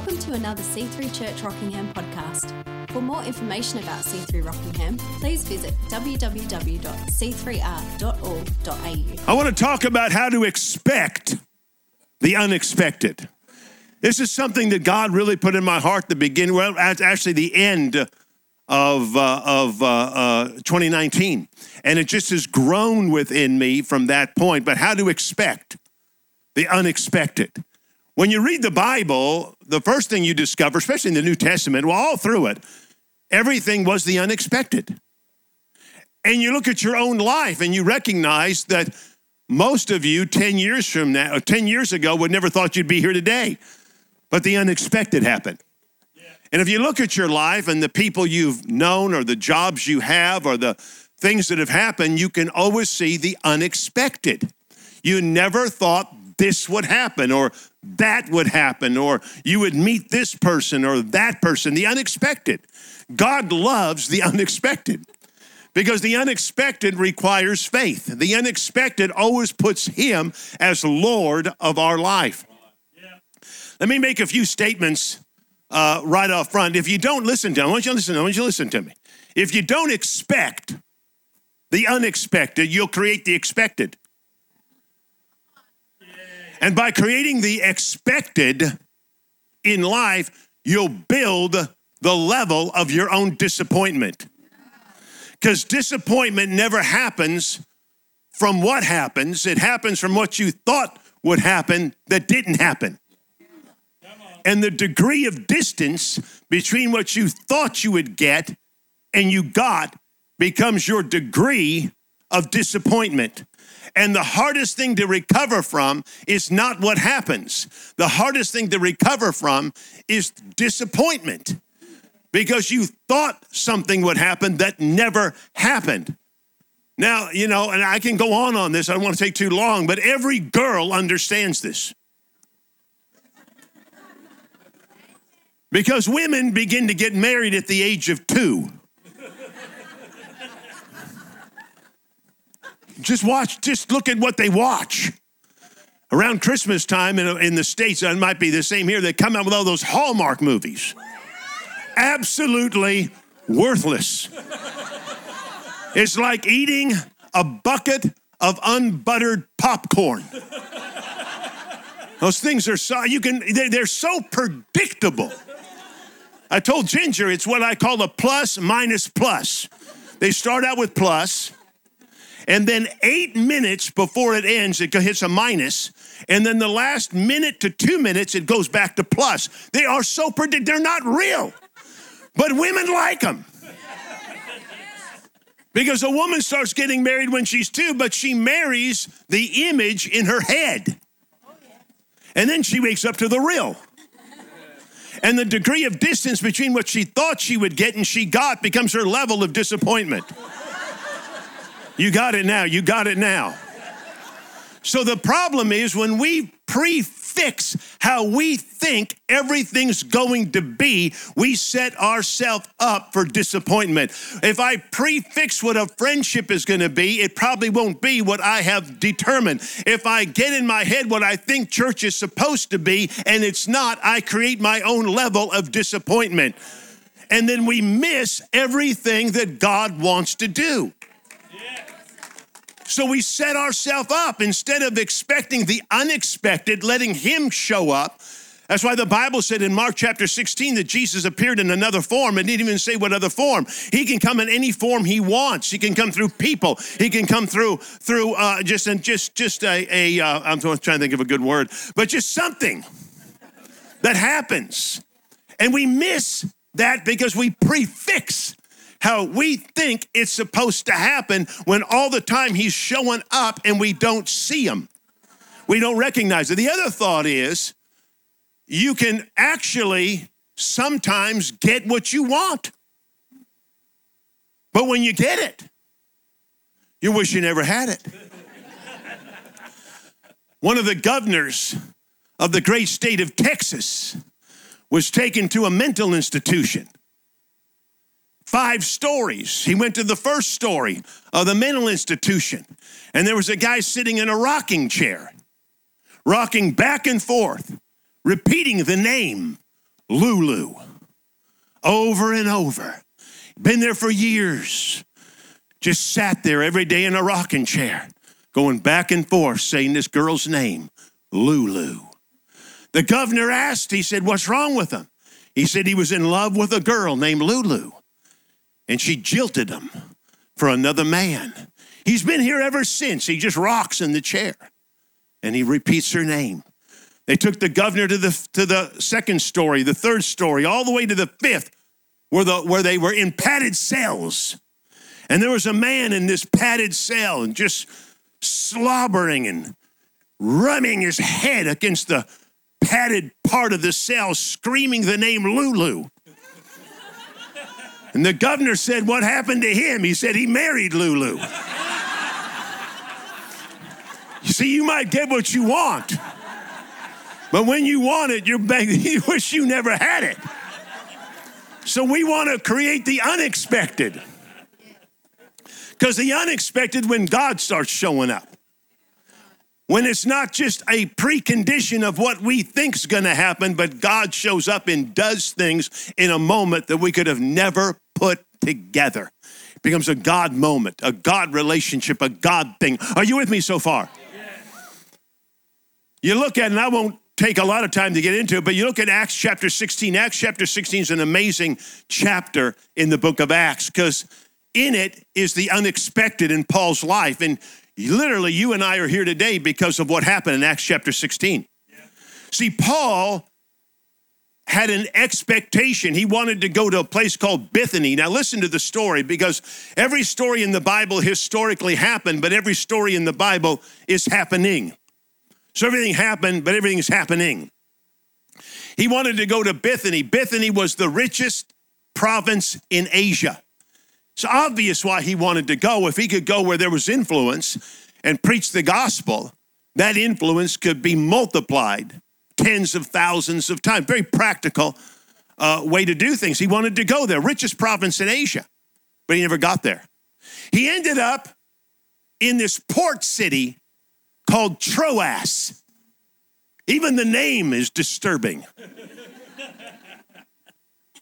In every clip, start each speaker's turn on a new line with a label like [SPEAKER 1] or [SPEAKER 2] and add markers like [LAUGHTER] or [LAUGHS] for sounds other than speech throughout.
[SPEAKER 1] Welcome to another C3 Church Rockingham podcast. For more information about C3 Rockingham, please visit www.c3r.org.au.
[SPEAKER 2] I want to talk about how to expect the unexpected. This is something that God really put in my heart to begin. Well, actually the end of uh, of uh, uh, 2019, and it just has grown within me from that point. But how to expect the unexpected? When you read the Bible, the first thing you discover, especially in the New Testament, well, all through it, everything was the unexpected. And you look at your own life and you recognize that most of you 10 years from now, 10 years ago, would never thought you'd be here today. But the unexpected happened. And if you look at your life and the people you've known or the jobs you have or the things that have happened, you can always see the unexpected. You never thought this would happen or that would happen or you would meet this person or that person, the unexpected. God loves the unexpected because the unexpected requires faith. The unexpected always puts Him as Lord of our life. Let me make a few statements uh, right off front. If you don't listen to me, I want you to listen. I want you to listen to me. If you don't expect the unexpected, you'll create the expected. And by creating the expected in life, you'll build the level of your own disappointment. Because disappointment never happens from what happens, it happens from what you thought would happen that didn't happen. And the degree of distance between what you thought you would get and you got becomes your degree of disappointment. And the hardest thing to recover from is not what happens. The hardest thing to recover from is disappointment because you thought something would happen that never happened. Now, you know, and I can go on on this, I don't want to take too long, but every girl understands this. Because women begin to get married at the age of two. Just watch, just look at what they watch. Around Christmas time in, in the States, it might be the same here, they come out with all those Hallmark movies. Absolutely worthless. It's like eating a bucket of unbuttered popcorn. Those things are so, you can, they're so predictable. I told Ginger it's what I call a plus minus plus. They start out with plus, and then eight minutes before it ends, it hits a minus, and then the last minute to two minutes, it goes back to plus. They are so predict, they're not real, but women like them. Because a woman starts getting married when she's two, but she marries the image in her head. And then she wakes up to the real. And the degree of distance between what she thought she would get and she got becomes her level of disappointment. You got it now. You got it now. So the problem is when we prefix how we think everything's going to be, we set ourselves up for disappointment. If I prefix what a friendship is going to be, it probably won't be what I have determined. If I get in my head what I think church is supposed to be and it's not, I create my own level of disappointment. And then we miss everything that God wants to do. So we set ourselves up instead of expecting the unexpected, letting Him show up. That's why the Bible said in Mark chapter 16 that Jesus appeared in another form and didn't even say what other form. He can come in any form he wants. He can come through people. He can come through through uh, just and just just a, a uh, I'm trying to think of a good word, but just something that happens, and we miss that because we prefix how we think it's supposed to happen when all the time he's showing up and we don't see him. We don't recognize it. The other thought is you can actually sometimes get what you want. But when you get it, you wish you never had it. [LAUGHS] One of the governors of the great state of Texas was taken to a mental institution five stories. He went to the first story of the mental institution, and there was a guy sitting in a rocking chair, rocking back and forth, repeating the name Lulu. Over and over. Been there for years. Just sat there every day in a rocking chair, going back and forth saying this girl's name, Lulu. The governor asked, he said, What's wrong with him? He said he was in love with a girl named Lulu, and she jilted him for another man. He's been here ever since. He just rocks in the chair and he repeats her name. They took the governor to the, to the second story, the third story, all the way to the fifth, where, the, where they were in padded cells. And there was a man in this padded cell and just slobbering and rubbing his head against the padded part of the cell, screaming the name Lulu. And the governor said, What happened to him? He said, He married Lulu. you see, you might get what you want, but when you want it, you're [LAUGHS] you wish you never had it. So we want to create the unexpected. Because the unexpected, when God starts showing up, when it's not just a precondition of what we think's going to happen, but God shows up and does things in a moment that we could have never put together. It becomes a God moment, a God relationship, a God thing. Are you with me so far? You look at, and I won't take a lot of time to get into it, but you look at Acts chapter 16. Acts chapter 16 is an amazing chapter in the book of Acts because in it is the unexpected in Paul's life. And Literally, you and I are here today because of what happened in Acts chapter 16. Yeah. See, Paul had an expectation. He wanted to go to a place called Bithynia. Now, listen to the story because every story in the Bible historically happened, but every story in the Bible is happening. So everything happened, but everything's happening. He wanted to go to Bithynia. Bithynia was the richest province in Asia. It's obvious why he wanted to go. If he could go where there was influence and preach the gospel, that influence could be multiplied tens of thousands of times. Very practical uh, way to do things. He wanted to go there, richest province in Asia, but he never got there. He ended up in this port city called Troas. Even the name is disturbing. [LAUGHS]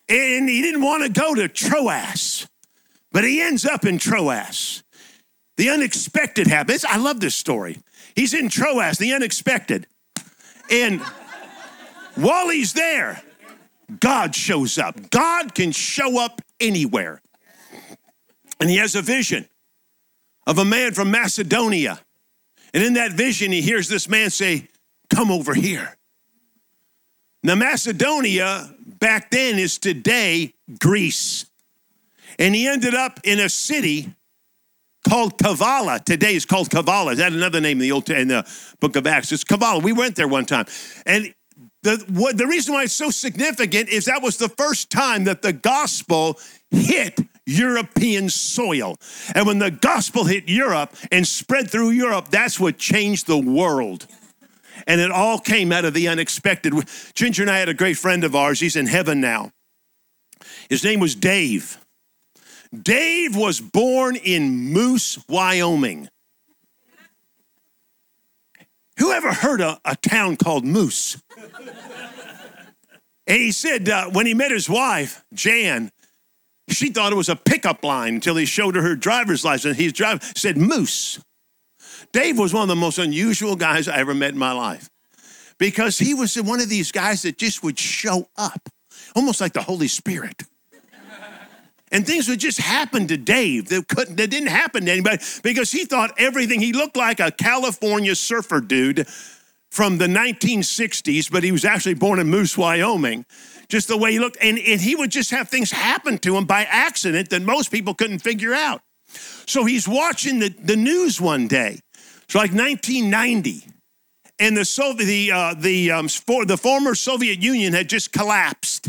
[SPEAKER 2] and he didn't want to go to Troas. But he ends up in Troas. The unexpected happens. I love this story. He's in Troas, the unexpected. And while he's there, God shows up. God can show up anywhere. And he has a vision of a man from Macedonia. And in that vision, he hears this man say, Come over here. Now, Macedonia back then is today Greece. And he ended up in a city called Kavala. Today is called Kavala. Is that another name in the old in the book of Acts? It's Kavala. We went there one time. And the, what, the reason why it's so significant is that was the first time that the gospel hit European soil. And when the gospel hit Europe and spread through Europe, that's what changed the world. And it all came out of the unexpected. Ginger and I had a great friend of ours. He's in heaven now. His name was Dave. Dave was born in Moose, Wyoming. Who ever heard of a town called Moose? and he said uh, when he met his wife, Jan, she thought it was a pickup line until he showed her her driver's license. He's driving, said Moose. Dave was one of the most unusual guys I ever met in my life because he was one of these guys that just would show up, almost like the Holy Spirit. And things would just happen to Dave that couldn't that didn't happen to anybody because he thought everything he looked like a California surfer dude from the 1960s, but he was actually born in Moose, Wyoming. Just the way he looked. And, and he would just have things happen to him by accident that most people couldn't figure out. So he's watching the, the news one day. It's like 1990. And the Soviet, the, uh, the, um, for, the former Soviet Union had just collapsed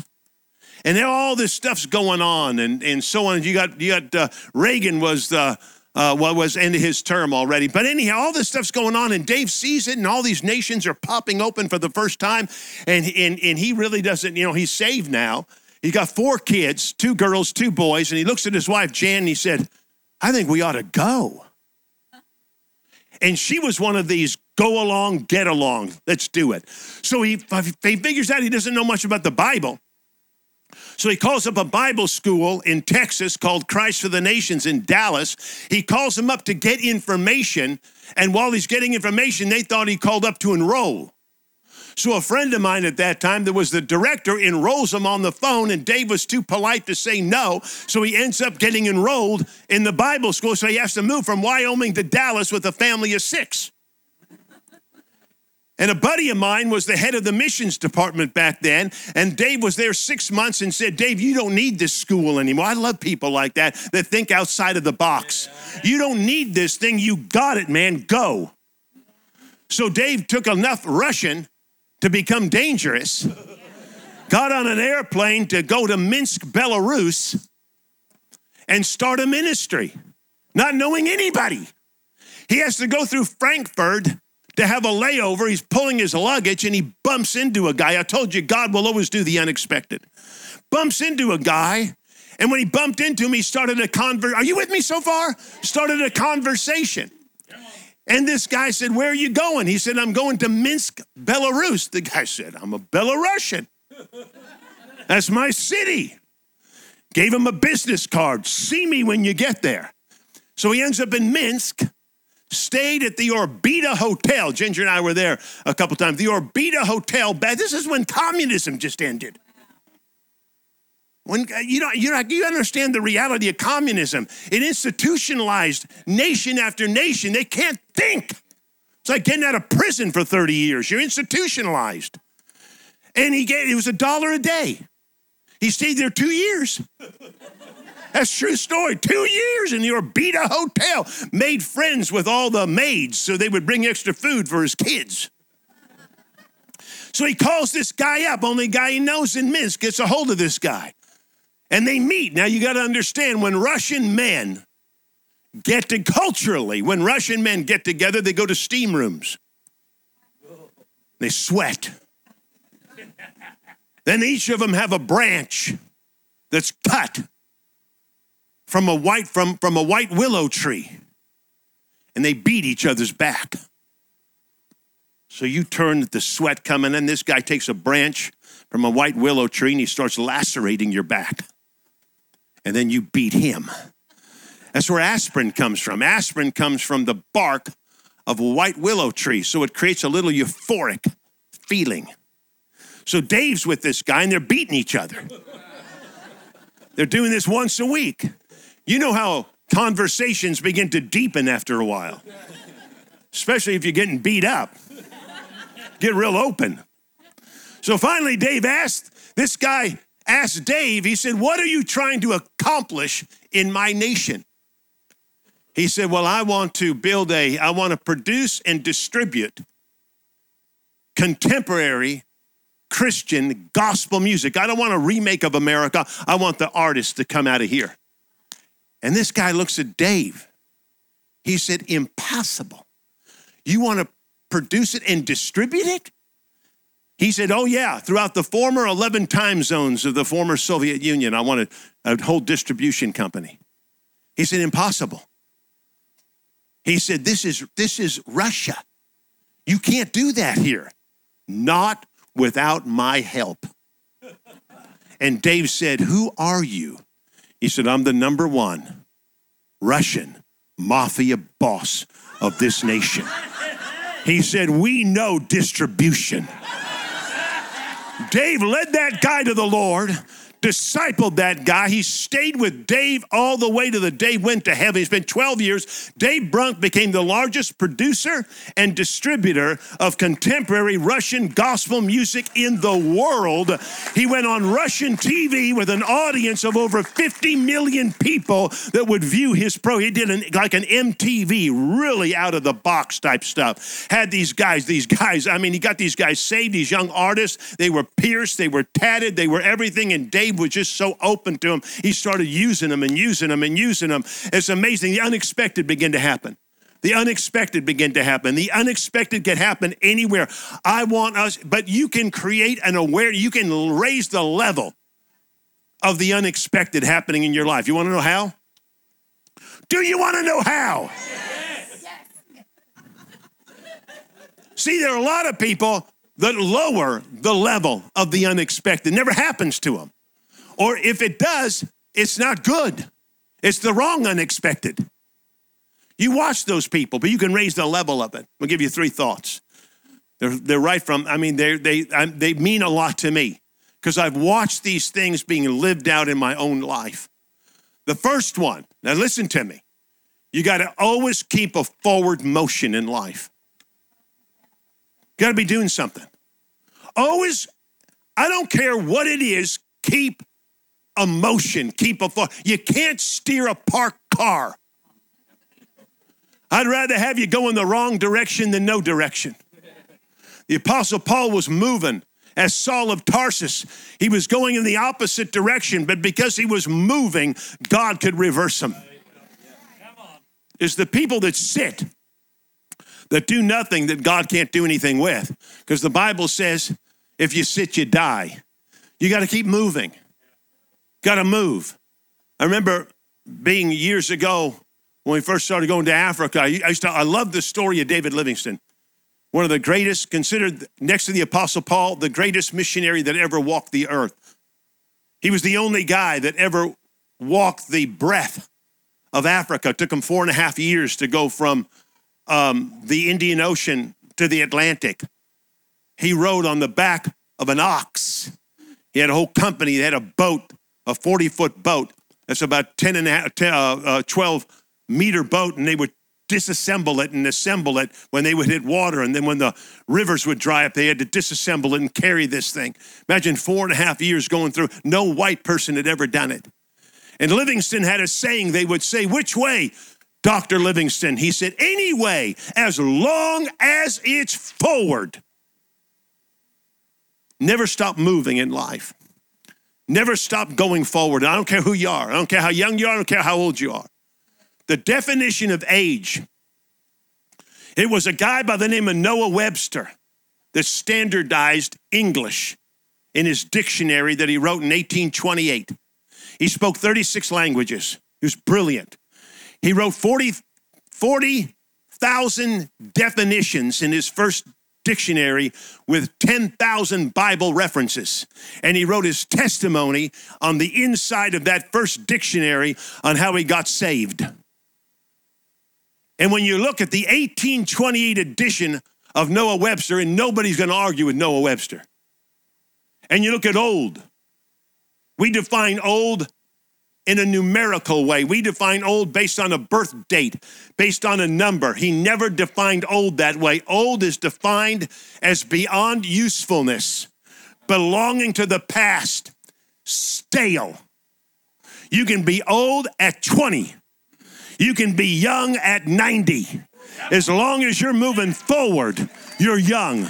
[SPEAKER 2] and all this stuff's going on and, and so on. You got you got uh, Reagan was the uh, well was into his term already, but anyhow, all this stuff's going on, and Dave sees it, and all these nations are popping open for the first time, and and and he really doesn't, you know, he's saved now. He got four kids, two girls, two boys, and he looks at his wife Jan, and he said, "I think we ought to go." And she was one of these go along, get along, let's do it. So he, he figures out he doesn't know much about the Bible. So he calls up a Bible school in Texas called Christ for the Nations in Dallas. He calls them up to get information. And while he's getting information, they thought he called up to enroll. So a friend of mine at that time, that was the director, enrolls him on the phone, and Dave was too polite to say no. So he ends up getting enrolled in the Bible school. So he has to move from Wyoming to Dallas with a family of six. And a buddy of mine was the head of the missions department back then. And Dave was there six months and said, Dave, you don't need this school anymore. I love people like that that think outside of the box. You don't need this thing. You got it, man. Go. So Dave took enough Russian to become dangerous, got on an airplane to go to Minsk, Belarus, and start a ministry, not knowing anybody. He has to go through Frankfurt to have a layover. He's pulling his luggage and he bumps into a guy. I told you, God will always do the unexpected. Bumps into a guy. And when he bumped into him, he started a convert. Are you with me so far? Started a conversation. And this guy said, Where are you going? He said, I'm going to Minsk, Belarus. The guy said, I'm a Belarusian. That's my city. Gave him a business card. See me when you get there. So he ends up in Minsk, stayed at the Orbita Hotel. Ginger and I were there a couple times. The Orbita Hotel. This is when communism just ended. When uh, you know, you know, you understand the reality of communism. It institutionalized nation after nation. They can't think. It's like getting out of prison for 30 years. You're institutionalized. And he gave it was a dollar a day. He stayed there two years. That's true story. Two years in the Orbita Hotel. Made friends with all the maids so they would bring extra food for his kids. So he calls this guy up. Only guy he knows in Minsk gets a hold of this guy and they meet. Now you got to understand when Russian men get to culturally, when Russian men get together, they go to steam rooms. They sweat. Then each of them have a branch that's cut from a white from, from a white willow tree. And they beat each other's back. So you turn the sweat coming in. This guy takes a branch from a white willow tree and he starts lacerating your back and then you beat him. That's where aspirin comes from. Aspirin comes from the bark of a white willow tree, so it creates a little euphoric feeling. So Dave's with this guy and they're beating each other. They're doing this once a week. You know how conversations begin to deepen after a while, especially if you're getting beat up. Get real open. So finally, Dave asked this guy, asked Dave, he said, What are you trying to accomplish in my nation? He said, Well, I want to build a, I want to produce and distribute contemporary Christian gospel music. I don't want a remake of America. I want the artist to come out of here. And this guy looks at Dave. He said, Impossible. You want to produce it and distribute it? He said, Oh, yeah, throughout the former 11 time zones of the former Soviet Union, I wanted a whole distribution company. He said, Impossible. He said, This is, this is Russia. You can't do that here. Not without my help. And Dave said, Who are you? He said, I'm the number one Russian mafia boss of this nation. He said, We know distribution. Dave led that guy to the Lord discipled that guy. He stayed with Dave all the way to the day went to heaven. He spent 12 years. Dave Brunk became the largest producer and distributor of contemporary Russian gospel music in the world. He went on Russian TV with an audience of over 50 million people that would view his pro. He did an, like an MTV, really out of the box type stuff. Had these guys, these guys, I mean, he got these guys saved, these young artists. They were pierced, they were tatted, they were everything. And Dave was just so open to him. He started using them and using them and using them. It's amazing. The unexpected began to happen. The unexpected begin to happen. The unexpected can happen anywhere. I want us, but you can create an aware, you can raise the level of the unexpected happening in your life. You want to know how? Do you want to know how? Yes. See, there are a lot of people that lower the level of the unexpected. It never happens to them. Or if it does, it's not good. It's the wrong unexpected. You watch those people, but you can raise the level of it. I'll give you three thoughts. They're, they're right from, I mean, they they, they mean a lot to me because I've watched these things being lived out in my own life. The first one, now listen to me, you got to always keep a forward motion in life. Got to be doing something. Always, I don't care what it is, keep a motion, keep a forward. You can't steer a parked car. I'd rather have you go in the wrong direction than no direction. The Apostle Paul was moving as Saul of Tarsus. He was going in the opposite direction, but because he was moving, God could reverse him. Is the people that sit, that do nothing that God can't do anything with. Because the Bible says, if you sit, you die. You got to keep moving. Got to move. I remember being years ago when we first started going to Africa. I used to, I love the story of David Livingstone one of the greatest, considered next to the Apostle Paul, the greatest missionary that ever walked the earth. He was the only guy that ever walked the breadth of Africa. It took him four and a half years to go from um, the Indian Ocean to the Atlantic. He rode on the back of an ox. He had a whole company. They had a boat, a 40 foot boat. That's about 10 and a half, 10, uh, uh, 12 meter boat, and they would disassemble it and assemble it when they would hit water. And then when the rivers would dry up, they had to disassemble it and carry this thing. Imagine four and a half years going through. No white person had ever done it. And Livingstone had a saying they would say, Which way? Dr. Livingstone. He said, Any way, as long as it's forward. Never stop moving in life. Never stop going forward. I don't care who you are. I don't care how young you are. I don't care how old you are the definition of age. It was a guy by the name of Noah Webster that standardized English in his dictionary that he wrote in 1828. He spoke 36 languages. He was brilliant. He wrote 40,000 40, definitions in his first dictionary with 10,000 Bible references. And he wrote his testimony on the inside of that first dictionary on how he got saved. And when you look at the 1828 edition of Noah Webster, and nobody's going to argue with Noah Webster, and you look at old, we define old in a numerical way. We define old based on a birth date, based on a number. He never defined old that way. Old is defined as beyond usefulness, belonging to the past, stale. You can be old at 20 you can be young at 90. As long as you're moving forward, you're young.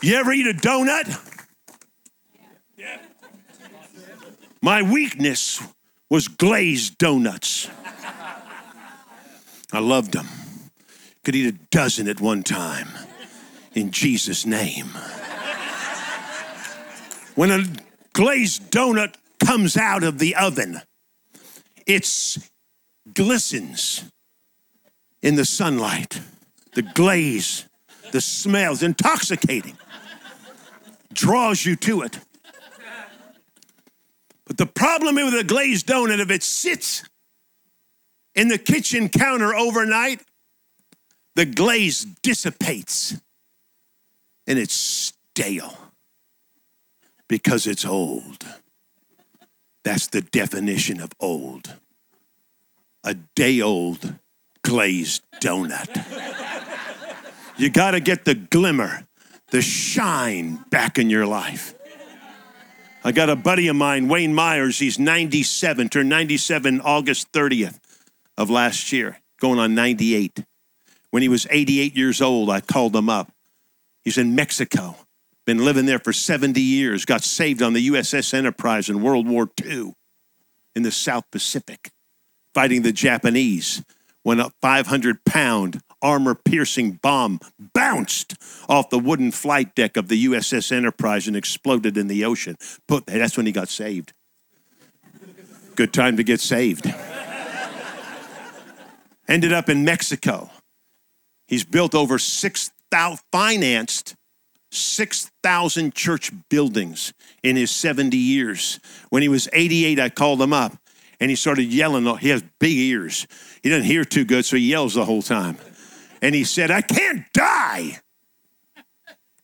[SPEAKER 2] You ever eat a donut? My weakness was glazed donuts. I loved them. Could eat a dozen at one time in Jesus' name. When a glazed donut comes out of the oven, it's glistens in the sunlight. The glaze, the smell is intoxicating, draws you to it. But the problem with a glazed donut, if it sits in the kitchen counter overnight, the glaze dissipates and it's stale because it's old. That's the definition of old a day old glazed donut. you got to get the glimmer, the shine back in your life. I got a buddy of mine, Wayne Myers. He's 97, turned 97 August 30th of last year, going on 98. When he was 88 years old, I called him up. He's in Mexico, been living there for 70 years, got saved on the USS Enterprise in World War II in the South Pacific fighting the Japanese when a 500 pound armor piercing bomb bounced off the wooden flight deck of the USS Enterprise and exploded in the ocean. Put, that's when he got saved. Good time to get saved. Ended up in Mexico. He's built over 6,000, financed 6,000 church buildings in his 70 years. When he was 88, I called him up and he started yelling. Oh, he has big ears. He doesn't hear too good, so he yells the whole time. And he said, I can't die.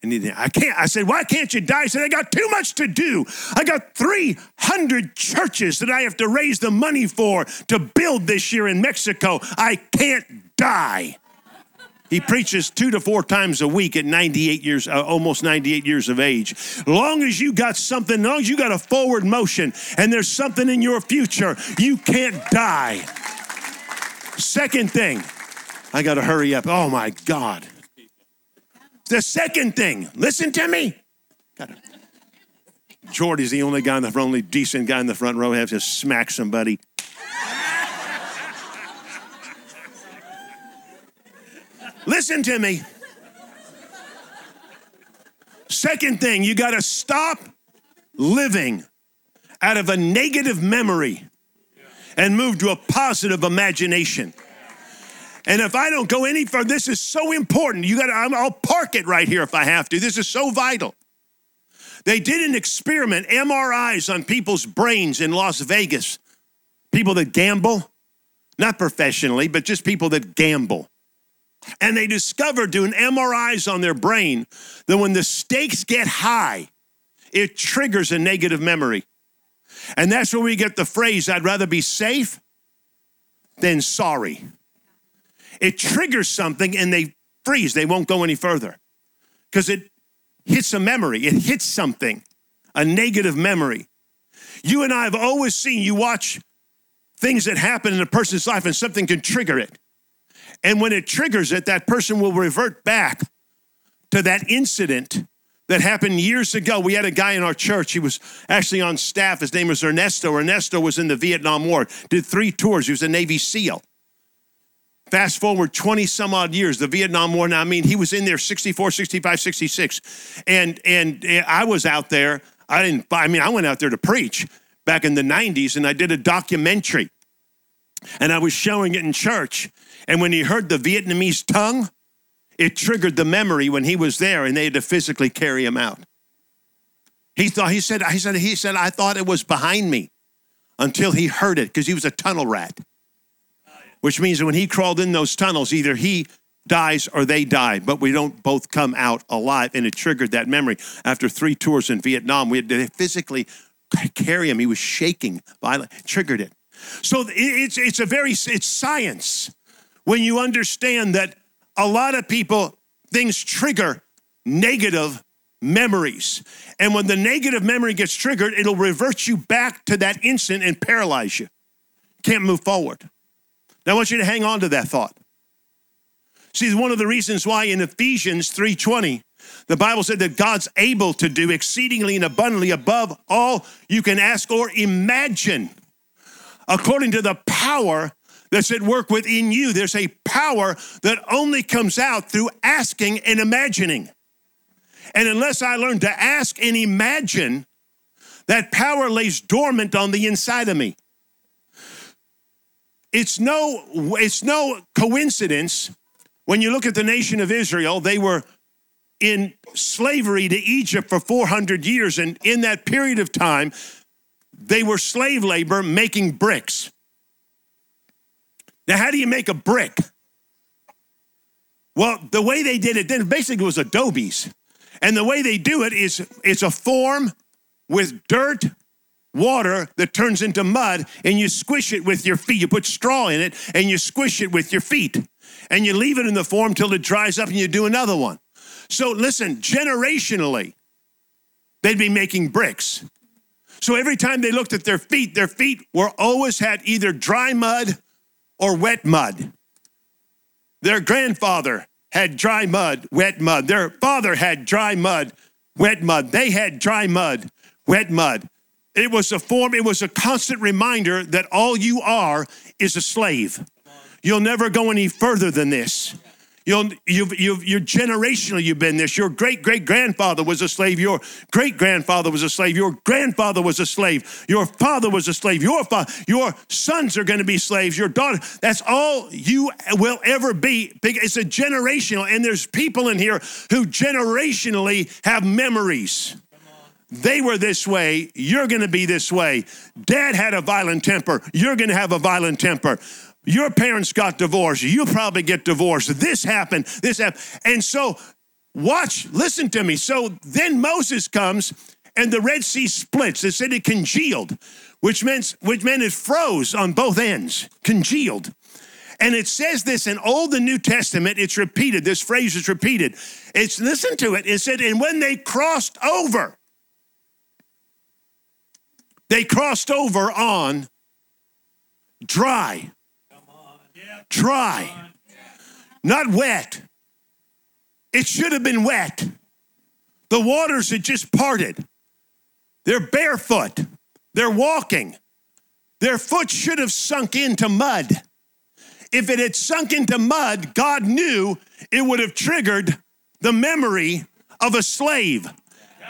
[SPEAKER 2] And he, I can't. I said, why can't you die? He said, I got too much to do. I got 300 churches that I have to raise the money for to build this year in Mexico. I can't die. He preaches two to four times a week at 98 years, uh, almost 98 years of age. Long as you got something, long as you got a forward motion and there's something in your future, you can't die. Second thing, I got to hurry up. Oh my God. The second thing, listen to me. Jordy's the only guy in the front, only decent guy in the front row, has to smack somebody. listen to me. Second thing, you got to stop living out of a negative memory and move to a positive imagination. And if I don't go any further, this is so important. You got to, I'll park it right here if I have to. This is so vital. They did an experiment, MRIs on people's brains in Las Vegas. People that gamble, not professionally, but just people that gamble. And they discovered doing MRIs on their brain that when the stakes get high, it triggers a negative memory. And that's where we get the phrase, I'd rather be safe than sorry it triggers something and they freeze. They won't go any further because it hits a memory, it hits something, a negative memory. You and I have always seen you watch things that happen in a person's life and something can trigger it. And when it triggers it, that person will revert back to that incident that happened years ago. We had a guy in our church. He was actually on staff. His name was Ernesto. Ernesto was in the Vietnam War, did three tours. He was a Navy SEAL. Fast forward 20 some odd years, the Vietnam War. Now, I mean, he was in there 64, 65, 66. And, and I was out there. I didn't, I mean, I went out there to preach back in the 90s and I did a documentary. And I was showing it in church. And when he heard the Vietnamese tongue, it triggered the memory when he was there and they had to physically carry him out. He thought, he said, he said, he said, I thought it was behind me until he heard it because he was a tunnel rat which means when he crawled in those tunnels, either he dies or they die, but we don't both come out alive. And it triggered that memory. After three tours in Vietnam, we had to physically carry him. He was shaking, violent, triggered it. So it's, it's a very, it's science when you understand that a lot of people, things trigger negative memories. And when the negative memory gets triggered, it'll revert you back to that instant and paralyze you. Can't move forward. I want you to hang on to that thought. See, one of the reasons why in Ephesians 3:20, the Bible said that God's able to do exceedingly and abundantly above all you can ask or imagine, according to the power that's at work within you. There's a power that only comes out through asking and imagining. And unless I learn to ask and imagine, that power lays dormant on the inside of me. It's no, it's no coincidence when you look at the nation of Israel, they were in slavery to Egypt for 400 years. And in that period of time, they were slave labor making bricks. Now, how do you make a brick? Well, the way they did it then basically was adobes. And the way they do it is it's a form with dirt water that turns into mud and you squish it with your feet. You put straw in it and you squish it with your feet and you leave it in the form till it dries up and you do another one. So listen, generationally, they'd be making bricks. So every time they looked at their feet, their feet were always had either dry mud or wet mud. Their grandfather had dry mud, wet mud. Their father had dry mud, wet mud. They had dry mud, wet mud. It was a form, it was a constant reminder that all you are is a slave. You'll never go any further than this. You'll, you've, you've, you're generational, you've been this. Your great great grandfather was a slave. Your great grandfather was a slave. Your grandfather was a slave. Your father was a slave. Your father, your sons are going to be slaves. Your daughter, that's all you will ever be. It's a generational, and there's people in here who generationally have memories. They were this way, you're gonna be this way. Dad had a violent temper, you're gonna have a violent temper. Your parents got divorced. You'll probably get divorced. This happened. This happened. And so, watch, listen to me. So then Moses comes and the Red Sea splits. It said it congealed, which meant, which meant it froze on both ends, congealed. And it says this in all the New Testament, it's repeated. This phrase is repeated. It's listen to it. It said, and when they crossed over, they crossed over on dry dry, not wet. It should have been wet. The waters had just parted. They're barefoot. They're walking. Their foot should have sunk into mud. If it had sunk into mud, God knew it would have triggered the memory of a slave,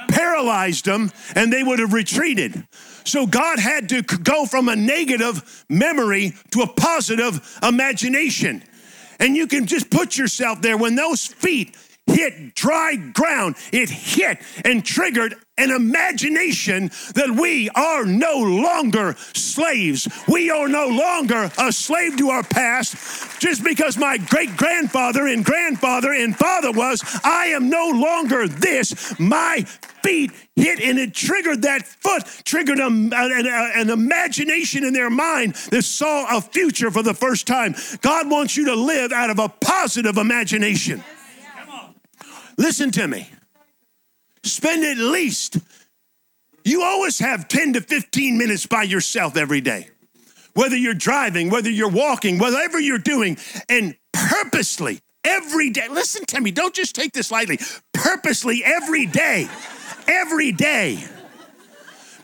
[SPEAKER 2] paralyzed them, and they would have retreated. So God had to go from a negative memory to a positive imagination. And you can just put yourself there when those feet hit dry ground, it hit and triggered an imagination that we are no longer slaves. We are no longer a slave to our past. Just because my great grandfather and grandfather and father was, I am no longer this. My feet hit and it triggered that foot, triggered a, an, an imagination in their mind that saw a future for the first time. God wants you to live out of a positive imagination. Listen to me. Spend at least, you always have 10 to 15 minutes by yourself every day. Whether you're driving, whether you're walking, whatever you're doing, and purposely every day, listen to me, don't just take this lightly. Purposely every day, every day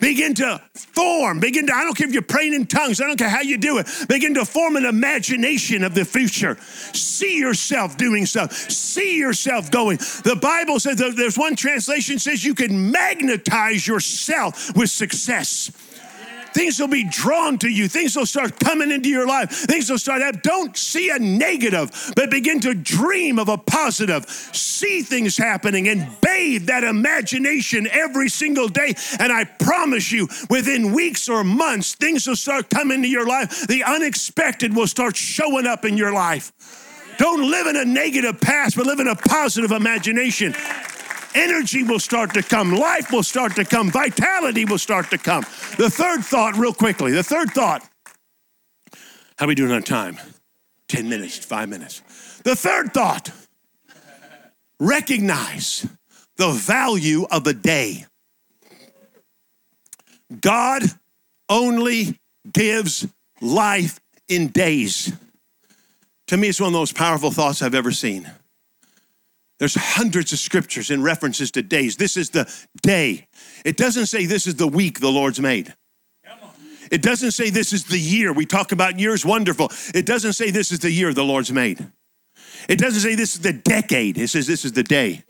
[SPEAKER 2] Begin to form, begin to, I don't care if you're praying in tongues, I don't care how you do it, begin to form an imagination of the future. See yourself doing stuff, see yourself going. The Bible says, there's one translation says you can magnetize yourself with success. Things will be drawn to you. Things will start coming into your life. Things will start up. Don't see a negative, but begin to dream of a positive. See things happening and bathe that imagination every single day. And I promise you, within weeks or months, things will start coming into your life. The unexpected will start showing up in your life. Don't live in a negative past, but live in a positive imagination energy will start to come, life will start to come, vitality will start to come. The third thought, real quickly, the third thought. How we doing on time? 10 minutes, five minutes. The third thought recognize the value of a day. God only gives life in days. To me, it's one of the most powerful thoughts I've ever seen. There's hundreds of scriptures and references to days. This is the day. It doesn't say this is the week the Lord's made. It doesn't say this is the year. We talk about years, wonderful. It doesn't say this is the year the Lord's made. It doesn't say this is the decade. It says this is the day.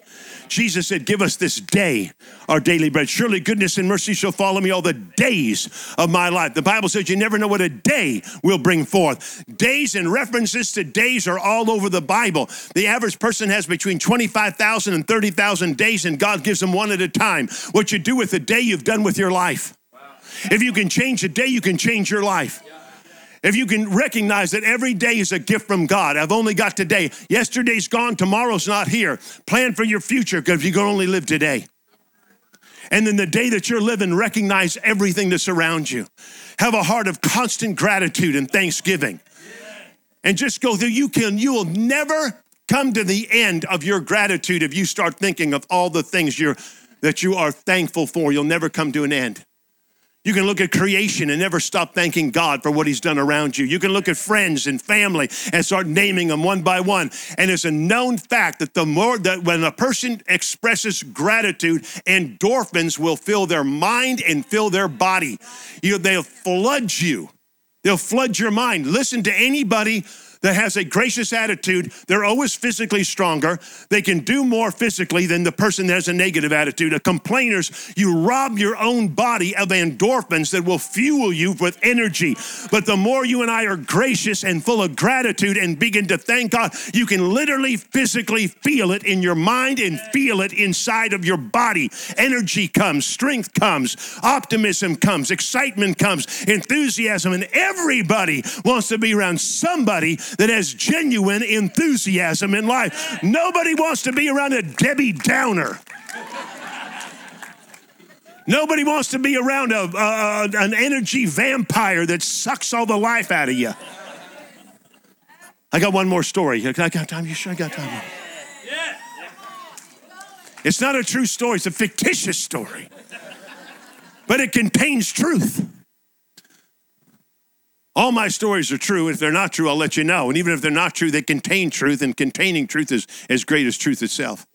[SPEAKER 2] Jesus said, Give us this day our daily bread. Surely goodness and mercy shall follow me all the days of my life. The Bible says you never know what a day will bring forth. Days and references to days are all over the Bible. The average person has between 25,000 and 30,000 days, and God gives them one at a time. What you do with the day, you've done with your life. If you can change a day, you can change your life. If you can recognize that every day is a gift from God, I've only got today. Yesterday's gone, tomorrow's not here. Plan for your future because you can only live today. And then the day that you're living, recognize everything that's around you. Have a heart of constant gratitude and thanksgiving. And just go through, you can, you will never come to the end of your gratitude if you start thinking of all the things you're that you are thankful for. You'll never come to an end. You can look at creation and never stop thanking God for what He's done around you. You can look at friends and family and start naming them one by one. And it's a known fact that the more that when a person expresses gratitude, endorphins will fill their mind and fill their body. You know, they'll flood you. They'll flood your mind. Listen to anybody that has a gracious attitude, they're always physically stronger. They can do more physically than the person that has a negative attitude. A complainers, you rob your own body of endorphins that will fuel you with energy. But the more you and I are gracious and full of gratitude and begin to thank God, you can literally physically feel it in your mind and feel it inside of your body. Energy comes, strength comes, optimism comes, excitement comes, enthusiasm, and everybody wants to be around somebody that has genuine enthusiasm in life. Nobody wants to be around a Debbie Downer. Nobody wants to be around a, a, an energy vampire that sucks all the life out of you. I got one more story. I got time? You sure I got time? Yeah. It's not a true story, it's a fictitious story. But it contains truth. All my stories are true. If they're not true, I'll let you know. And even if they're not true, they contain truth, and containing truth is as great as truth itself.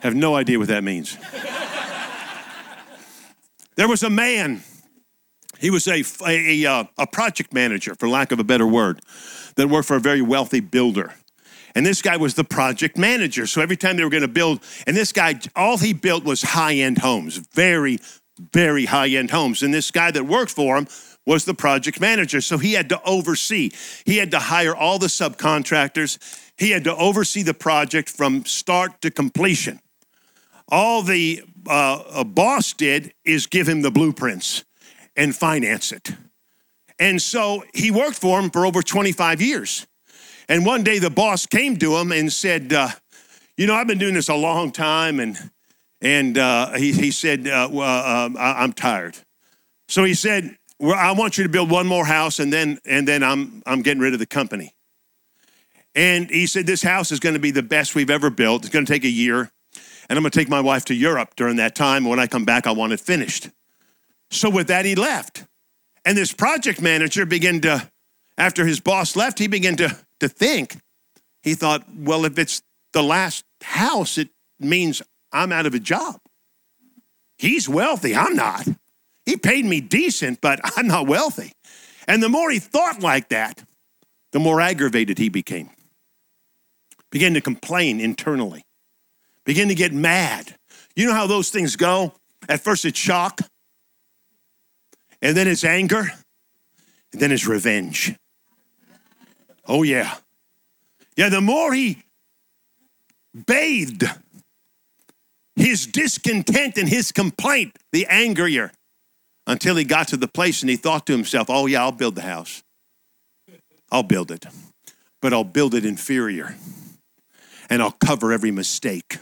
[SPEAKER 2] Have no idea what that means. there was a man, he was a, a, a, uh, a project manager, for lack of a better word, that worked for a very wealthy builder. And this guy was the project manager. So every time they were going to build, and this guy, all he built was high end homes, very, very high end homes. And this guy that worked for him was the project manager. So he had to oversee, he had to hire all the subcontractors, he had to oversee the project from start to completion. All the uh, boss did is give him the blueprints and finance it. And so he worked for him for over 25 years. And one day the boss came to him and said, uh, You know, I've been doing this a long time. And, and uh, he, he said, uh, well, um, I'm tired. So he said, well, I want you to build one more house and then and then I'm I'm getting rid of the company. And he said this house is going to be the best we've ever built. It's going to take a year. And I'm going to take my wife to Europe during that time. When I come back, I want it finished. So with that, he left. And this project manager began to, after his boss left, he began to, to think. He thought, well, if it's the last house, it means I'm out of a job. He's wealthy, I'm not. He paid me decent, but [LAUGHS] I'm not wealthy. And the more he thought like that, the more aggravated he became. Began to complain internally, began to get mad. You know how those things go? At first, it's shock, and then it's anger, and then it's revenge. Oh, yeah. Yeah, the more he bathed his discontent and his complaint, the angrier until he got to the place and he thought to himself, oh, yeah, I'll build the house. I'll build it, but I'll build it inferior and I'll cover every mistake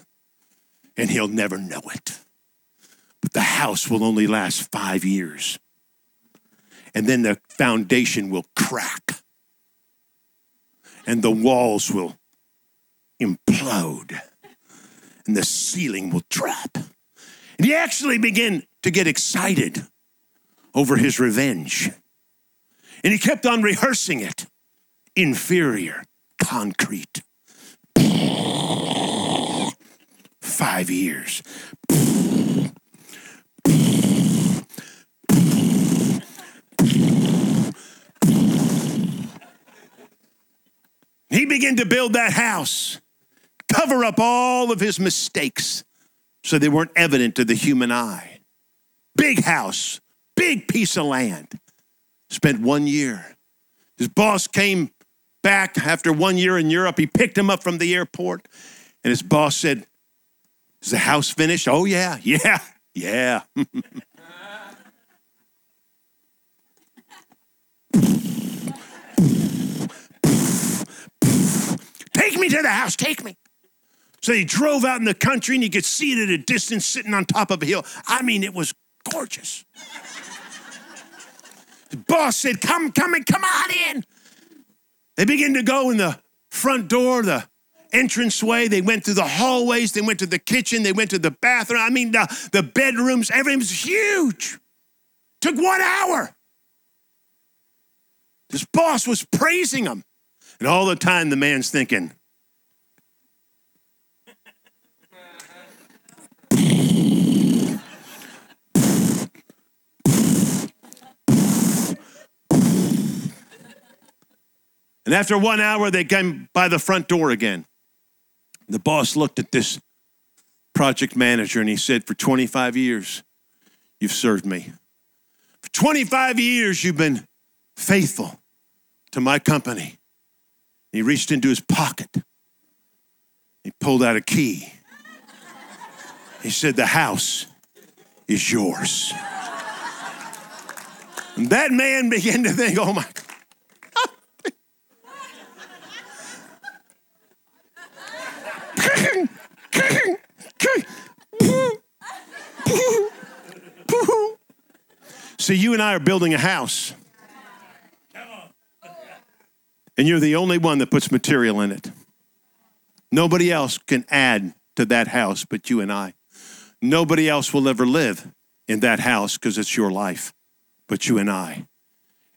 [SPEAKER 2] and he'll never know it. But the house will only last five years and then the foundation will crack and the walls will implode and the ceiling will drop. And he actually began to get excited over his revenge. And he kept on rehearsing it inferior, concrete. Five years. He began to build that house, cover up all of his mistakes so they weren't evident to the human eye. Big house, big piece of land. Spent one year. His boss came back after one year in Europe. He picked him up from the airport, and his boss said, Is the house finished? Oh, yeah, yeah, yeah. take me to the house, take me. So he drove out in the country and you could see it at a distance sitting on top of a hill. I mean, it was gorgeous. The boss said, Come, come and come on in. They began to go in the front door, the entranceway. They went through the hallways. They went to the kitchen. They went to the bathroom. I mean, the, the bedrooms, everything was huge. Took one hour. This boss was praising him. And all the time, the man's thinking, And after one hour, they came by the front door again. The boss looked at this project manager and he said, For 25 years, you've served me. For 25 years, you've been faithful to my company. He reached into his pocket. He pulled out a key. He said, The house is yours. And that man began to think, Oh my So you and I are building a house. And you're the only one that puts material in it. Nobody else can add to that house but you and I. Nobody else will ever live in that house because it's your life but you and I.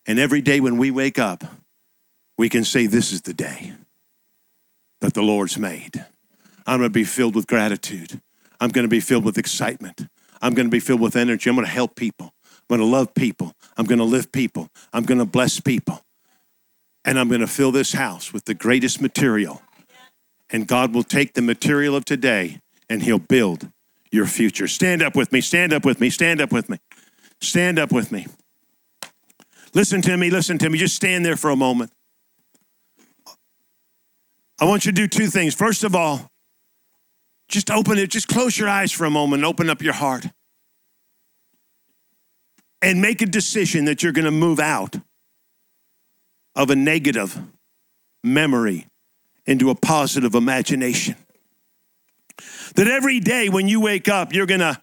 [SPEAKER 2] And every day when we wake up, we can say, This is the day that the Lord's made. I'm going to be filled with gratitude. I'm going to be filled with excitement. I'm going to be filled with energy. I'm going to help people. I'm going to love people. I'm going to lift people. I'm going to bless people. And I'm going to fill this house with the greatest material. And God will take the material of today and He'll build your future. Stand up with me. Stand up with me. Stand up with me. Stand up with me. Listen to me. Listen to me. Just stand there for a moment. I want you to do two things. First of all, just open it, just close your eyes for a moment, open up your heart, and make a decision that you're going to move out of a negative memory into a positive imagination. That every day when you wake up, you're going to,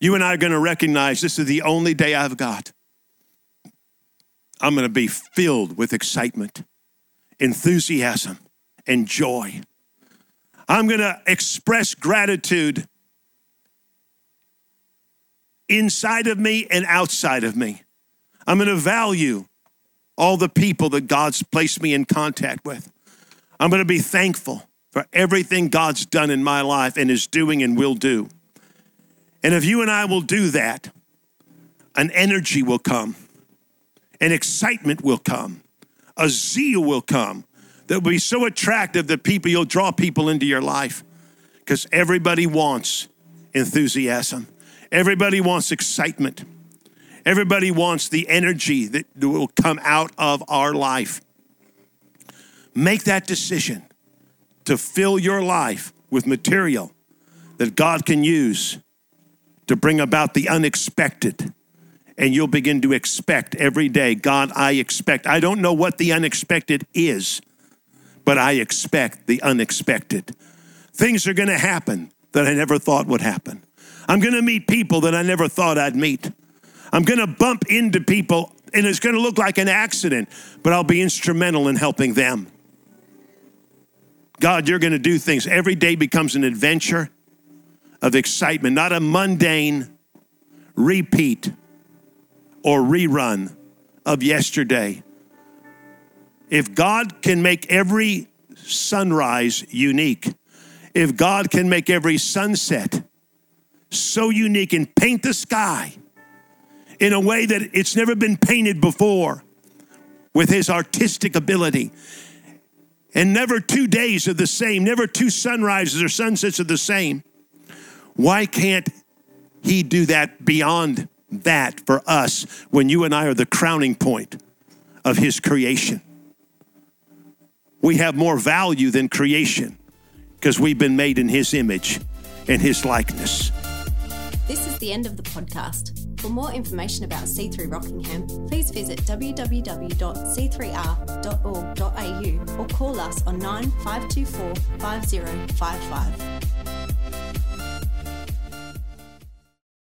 [SPEAKER 2] you and I are going to recognize this is the only day I've got. I'm going to be filled with excitement, enthusiasm, and joy. I'm going to express gratitude inside of me and outside of me. I'm going to value all the people that God's placed me in contact with. I'm going to be thankful for everything God's done in my life and is doing and will do. And if you and I will do that, an energy will come, an excitement will come, a zeal will come that will be so attractive that people, you'll draw people into your life because everybody wants enthusiasm. Everybody wants excitement. Everybody wants the energy that will come out of our life. Make that decision to fill your life with material that God can use to bring about the unexpected. And you'll begin to expect every day God, I expect. I don't know what the unexpected is, but I expect the unexpected. Things are going to happen that I never thought would happen. I'm going to meet people that I never thought I'd meet. I'm going to bump into people, and it's going to look like an accident, but I'll be instrumental in helping them. God, you're going to do things. Every day becomes an adventure of excitement, not a mundane repeat or rerun of yesterday. If God can make every sunrise unique, if God can make every sunset so unique and paint the sky in a way that it's never been painted before with his artistic ability, and never two days are the same, never two sunrises or sunsets are the same, why can't he do that beyond that for us when you and I are the crowning point of his creation? We have more value than creation because we've been made in His image and His likeness.
[SPEAKER 1] This is the end of the podcast. For more information about C3 Rockingham, please visit www.c3r.org.au or call us on 9524 5055.